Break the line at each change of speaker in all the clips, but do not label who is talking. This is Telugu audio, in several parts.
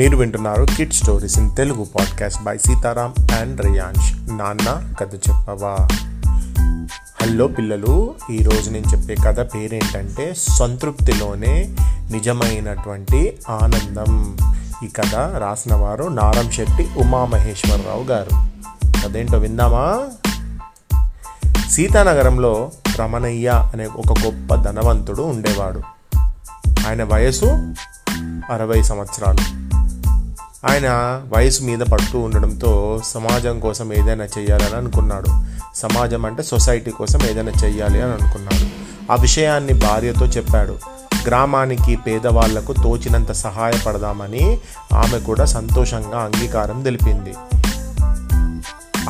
మీరు వింటున్నారు kid stories in Telugu podcast by Sitaram and Reyansh నాన్న కథ చెప్పవా? హలో పిల్లలు ఈరోజు నేను చెప్పే కథ పేరేంటంటే సంతృప్తిలోనే నిజమైనటువంటి ఆనందం. ఈ కథ రాసిన వారు నారం శెట్టి ఉమామహేశ్వరరావు గారు. అదేంటో విందామా? సీతానగరంలో రమణయ్య అనే ఒక గొప్ప ధనవంతుడు ఉండేవాడు. ఆయన వయసు అరవై సంవత్సరాలు. ఆయన వయసు మీద పడుతూ ఉండడంతో సమాజం కోసం ఏదైనా చేయాలని అనుకున్నాడు. సమాజం అంటే సొసైటీ కోసం ఏదైనా చేయాలి అని అనుకున్నాడు. ఆ విషయాన్ని భార్యతో చెప్పాడు. గ్రామానికి పేదవాళ్ళకు తోచినంత సహాయపడదామని ఆమె కూడా సంతోషంగా అంగీకారం తెలిపింది.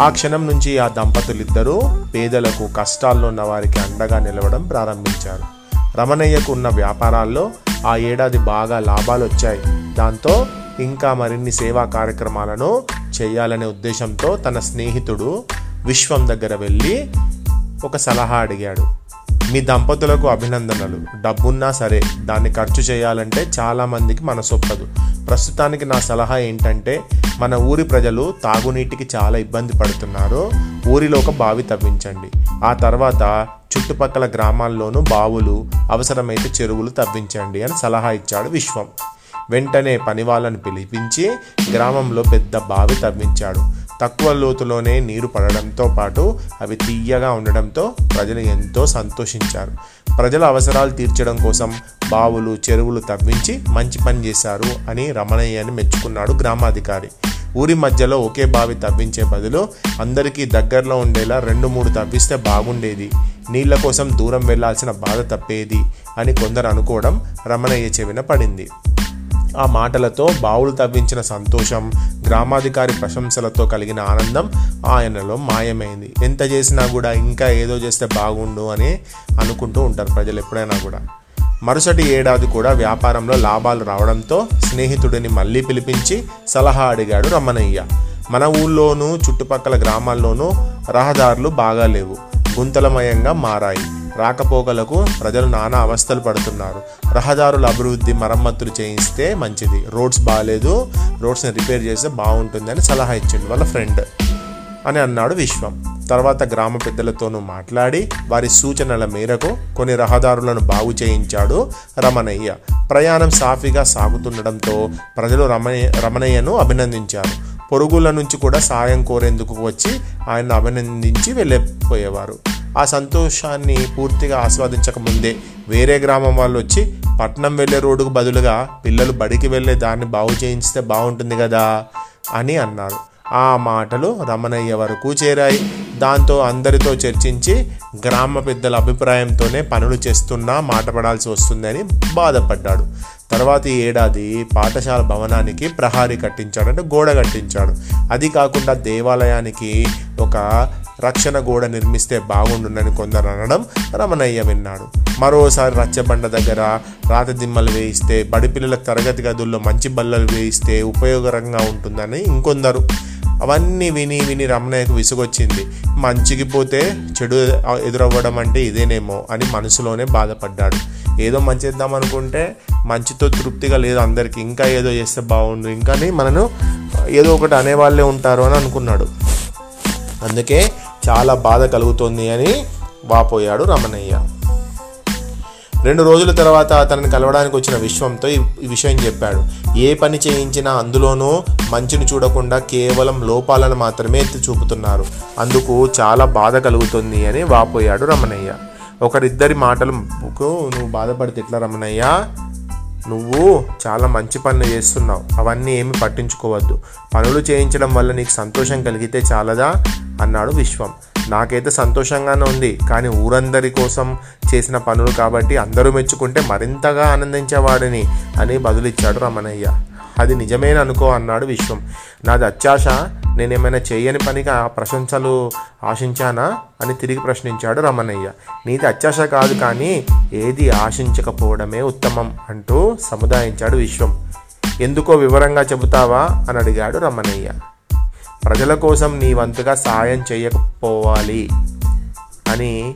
ఆ క్షణం నుంచి ఆ దంపతులిద్దరూ పేదలకు కష్టాల్లో ఉన్న వారికి అండగా నిలవడం ప్రారంభించారు. రమణయ్యకు ఉన్న వ్యాపారాల్లో ఆ ఏడాది బాగా లాభాలు వచ్చాయి దాంతో ఇంకా మరిన్ని సేవా కార్యక్రమాలను చేయాలనే ఉద్దేశంతో తన స్నేహితుడు విశ్వం దగ్గర వెళ్ళి ఒక సలహా అడిగాడు. మీ దంపతులకు అభినందనలు. డబ్బున్నా సరే దాన్ని ఖర్చు చేయాలంటే చాలామందికి మనసొప్పదు. ప్రస్తుతానికి నా సలహా ఏంటంటే మన ఊరి ప్రజలు తాగునీటికి చాలా ఇబ్బంది పడుతున్నారు. ఊరిలో ఒక బావి తవ్వించండి. ఆ తర్వాత చుట్టుపక్కల గ్రామాల్లోనూ బావులు అవసరమైతే చెరువులు తవ్వించండి అని సలహా ఇచ్చాడు విశ్వం. వెంటనే పనివాళ్ళను పిలిపించి గ్రామంలో పెద్ద బావి తవ్వించాడు. తక్కువ లోతులోనే నీరు పడడంతో పాటు అవి తీయగా ఉండడంతో ప్రజలు ఎంతో సంతోషించారు. ప్రజల అవసరాలు తీర్చడం కోసం బావులు చెరువులు తవ్వించి మంచి పని చేశారు అని రమణయ్యని మెచ్చుకున్నాడు గ్రామాధికారి. ఊరి మధ్యలో ఒకే బావి తవ్వించే బదులు అందరికీ దగ్గరలో ఉండేలా రెండు మూడు తవ్విస్తే బాగుండేది. నీళ్ళ కోసం దూరం వెళ్ళాల్సిన బాధ తప్పేది అని కొందరు అనుకోవడం రమణయ్య చెవిన పడింది. ఆ మాటలతో బావులు తవ్వించిన సంతోషం గ్రామాధికారి ప్రశంసలతో కలిగిన ఆనందం ఆయనలో మాయమైంది. ఎంత చేసినా కూడా ఇంకా ఏదో చేస్తే బాగుండు అని అనుకుంటూ ఉంటారు ప్రజలు ఎప్పుడైనా కూడా. మరుసటి ఏడాది కూడా వ్యాపారంలో లాభాలు రావడంతో స్నేహితుడిని మళ్ళీ పిలిపించి సలహా అడిగాడు రమణయ్య. మన ఊళ్ళోనూ చుట్టుపక్కల గ్రామాల్లోనూ రహదారులు బాగా లేవు. గుంతలమయంగా మారాయి. రాకపోకలకు ప్రజలు నానా అవస్థలు పడుతున్నారు. రహదారుల అభివృద్ధి మరమ్మతులు చేయిస్తే మంచిది. రోడ్స్ బాగాలేదు రోడ్స్ని రిపేర్ చేస్తే బాగుంటుంది అని సలహా ఇచ్చిండు వాళ్ళ ఫ్రెండ్ అని అన్నాడు విశ్వం. తర్వాత గ్రామ పెద్దలతోనూ మాట్లాడి వారి సూచనల మేరకు కొన్ని రహదారులను బాగు చేయించాడు రమణయ్య. ప్రయాణం సాఫీగా సాగుతుండడంతో ప్రజలు రమణయ్య రమణయ్యను అభినందించారు. పొరుగుల నుంచి కూడా సాయం కోరేందుకు వచ్చి ఆయన అభినందించి వెళ్ళిపోయేవారు. ఆ సంతోషాన్ని పూర్తిగా ఆస్వాదించక ముందే వేరే గ్రామం వాళ్ళు వచ్చి పట్నం వెళ్ళే రోడ్డుకు బదులుగా పిల్లలు బడికి వెళ్ళే దాన్ని బాగు చేయించితే బాగుంటుంది కదా అని అన్నారు. ఆ మాటలు రమణయ్య వరకు చేరాయి. దాంతో అందరితో చర్చించి గ్రామ పెద్దల అభిప్రాయంతోనే పనులు చేస్తున్నా మాట పడాల్సి వస్తుందని బాధపడ్డాడు. తర్వాత ఏడాది పాఠశాల భవనానికి ప్రహారీ కట్టించాడు అంటే గోడ కట్టించాడు. అది కాకుండా దేవాలయానికి ఒక రక్షణ గోడ నిర్మిస్తే బాగుండునని కొందరు అనడం రమణయ్య విన్నాడు. మరోసారి రచ్చబండ దగ్గర రాత దిమ్మలు వేయిస్తే బడి పిల్లల తరగతి గదుల్లో మంచి బల్లలు వేయిస్తే ఉపయోగకరంగా ఉంటుందని ఇంకొందరు. అవన్నీ విని విని రమణయ్యకు విసుగొచ్చింది. మంచికి పోతే చెడు ఎదురవ్వడం అంటే ఇదేనేమో అని మనసులోనే బాధపడ్డాడు. ఏదో మంచి చేద్దాం అనుకుంటే మంచితో తృప్తిగా లేదు అందరికీ. ఇంకా ఏదో చేస్తే బాగుండు. ఇంకా మనను ఏదో ఒకటి అనేవాళ్ళే ఉంటారు అని అనుకున్నాడు. అందుకే చాలా బాధ కలుగుతుంది అని వాపోయాడు రమణయ్య. రెండు రోజుల తర్వాత అతనిని కలవడానికి వచ్చిన విశ్వంతో ఈ విషయం చెప్పాడు. ఏ పని చేయించినా అందులోనూ మంచిని చూడకుండా కేవలం లోపాలను మాత్రమే ఎత్తి చూపుతున్నారు. అందుకు చాలా బాధ కలుగుతుంది అని వాపోయాడు రమణయ్య. ఒకరిద్దరి మాటలకు నువ్వు బాధపడితే ఎట్లా రమణయ్య? నువ్వు చాలా మంచి పనులు చేస్తున్నావు. అవన్నీ ఏమి పట్టించుకోవద్దు. పనులు చేయించడం వల్ల నీకు సంతోషం కలిగితే చాలదా? అన్నాడు విశ్వం. నాకైతే సంతోషంగానే ఉంది కానీ ఊరందరి కోసం చేసిన పనులు కాబట్టి అందరూ మెచ్చుకుంటే మరింతగా ఆనందించేవాడిని అని బదులిచ్చాడు రమణయ్య. అది నిజమేననుకో అన్నాడు విశ్వం. నాది అత్యాశ. నేనేమైనా చేయని పనిగా ప్రశంసలు ఆశించానా అని తిరిగి ప్రశ్నించాడు రమణయ్య. నీది అత్యాశ కాదు కానీ ఏది ఆశించకపోవడమే ఉత్తమం అంటూ సముదాయించాడు విశ్వం. ఎందుకో వివరంగా చెబుతావా అని అడిగాడు రమణయ్య. ప్రజల కోసం నీ వంతుగా సాయం చేయకపోవాలి అని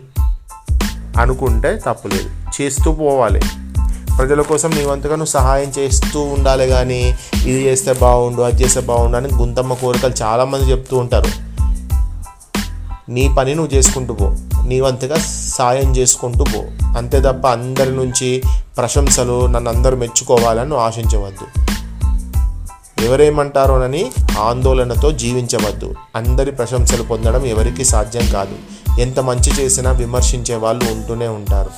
అనుకుంటే తప్పులేదు. చేస్తూ పోవాలి. ప్రజల కోసం నీ వంతుగా నువ్వు సహాయం చేస్తూ ఉండాలి కానీ ఇది చేస్తే బాగుండు అది చేస్తే బాగుండు అని గుంతమ్మ కోరికలు చాలామంది చెప్తూ ఉంటారు. నీ పని నువ్వు చేసుకుంటూ పో. నీ వంతుగా సాయం చేసుకుంటూ పో. అంతే తప్ప అందరి నుంచి ప్రశంసలు నన్ను అందరూ మెచ్చుకోవాలని నువ్వు ఆశించవద్దు. ఎవరేమంటారోనని ఆందోళనతో జీవించవద్దు. అందరి ప్రశంసలు పొందడం ఎవరికీ సాధ్యం కాదు. ఎంత మంచి చేసినా విమర్శించే వాళ్ళు ఉంటూనే ఉంటారు.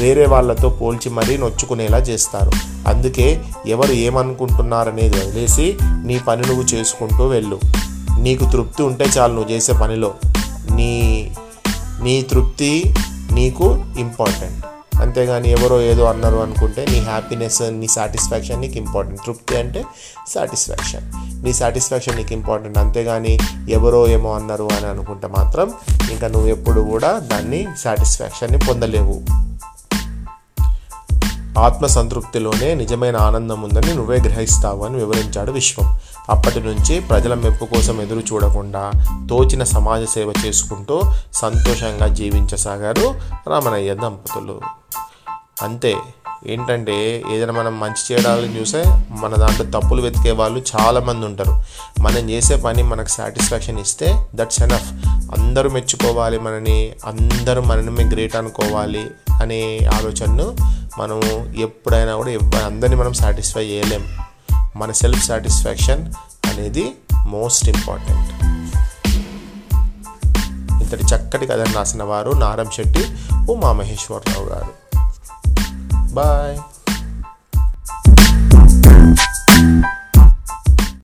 వేరే వాళ్ళతో పోల్చి మరీ నొచ్చుకునేలా చేస్తారు. అందుకే ఎవరు ఏమనుకుంటున్నారనేది వదిలేసి నీ పని నువ్వు చేసుకుంటూ వెళ్ళు. నీకు తృప్తి ఉంటే చాలు నువ్వు చేసే పనిలో. నీ నీ తృప్తి నీకు ఇంపార్టెంట్ అంతేగాని ఎవరో ఏదో అన్నారు అనుకుంటే నీ హ్యాపీనెస్ నీ సాటిస్ఫాక్షన్ నీకు ఇంపార్టెంట్ తృప్తి అంటే సాటిస్ఫాక్షన్ నీ సాటిస్ఫాక్షన్ నీకు ఇంపార్టెంట్ అంతేగాని ఎవరో ఏమో అన్నారు అని అనుకుంటే మాత్రం ఇంకా నువ్వు ఎప్పుడు కూడా దాన్ని సాటిస్ఫాక్షన్ని పొందలేవు. ఆత్మ సంతృప్తిలోనే నిజమైన ఆనందం ఉందని నువ్వే గ్రహిస్తావు అని వివరించాడు విశ్వం. అప్పటి నుంచి ప్రజల మెప్పు కోసం ఎదురు చూడకుండా తోచిన సమాజ సేవ చేసుకుంటూ సంతోషంగా జీవించసాగారు రామనయ్య దంపతులు. అంతే ఏంటంటే ఏదైనా మనం మంచి చేయడాలని చూసే మన దాంట్లో తప్పులు వెతికే వాళ్ళు చాలామంది ఉంటారు. మనం చేసే పని మనకు సాటిస్ఫాక్షన్ ఇస్తే దట్స్ ఎనఫ్. అందరూ మెచ్చుకోవాలి మనని అందరూ మనని గ్రేట్ అనుకోవాలి. అనే ఆలోచనను మనము ఎప్పుడైనా కూడా అందరినీ మనం సాటిస్ఫై చేయలేం. మన సెల్ఫ్ సాటిస్ఫాక్షన్ అనేది మోస్ట్ ఇంపార్టెంట్ ఇంతటి చక్కటి కథను రాసిన వారు నారం శెట్టి ఉమామహేశ్వరరావు గారు. బాయ్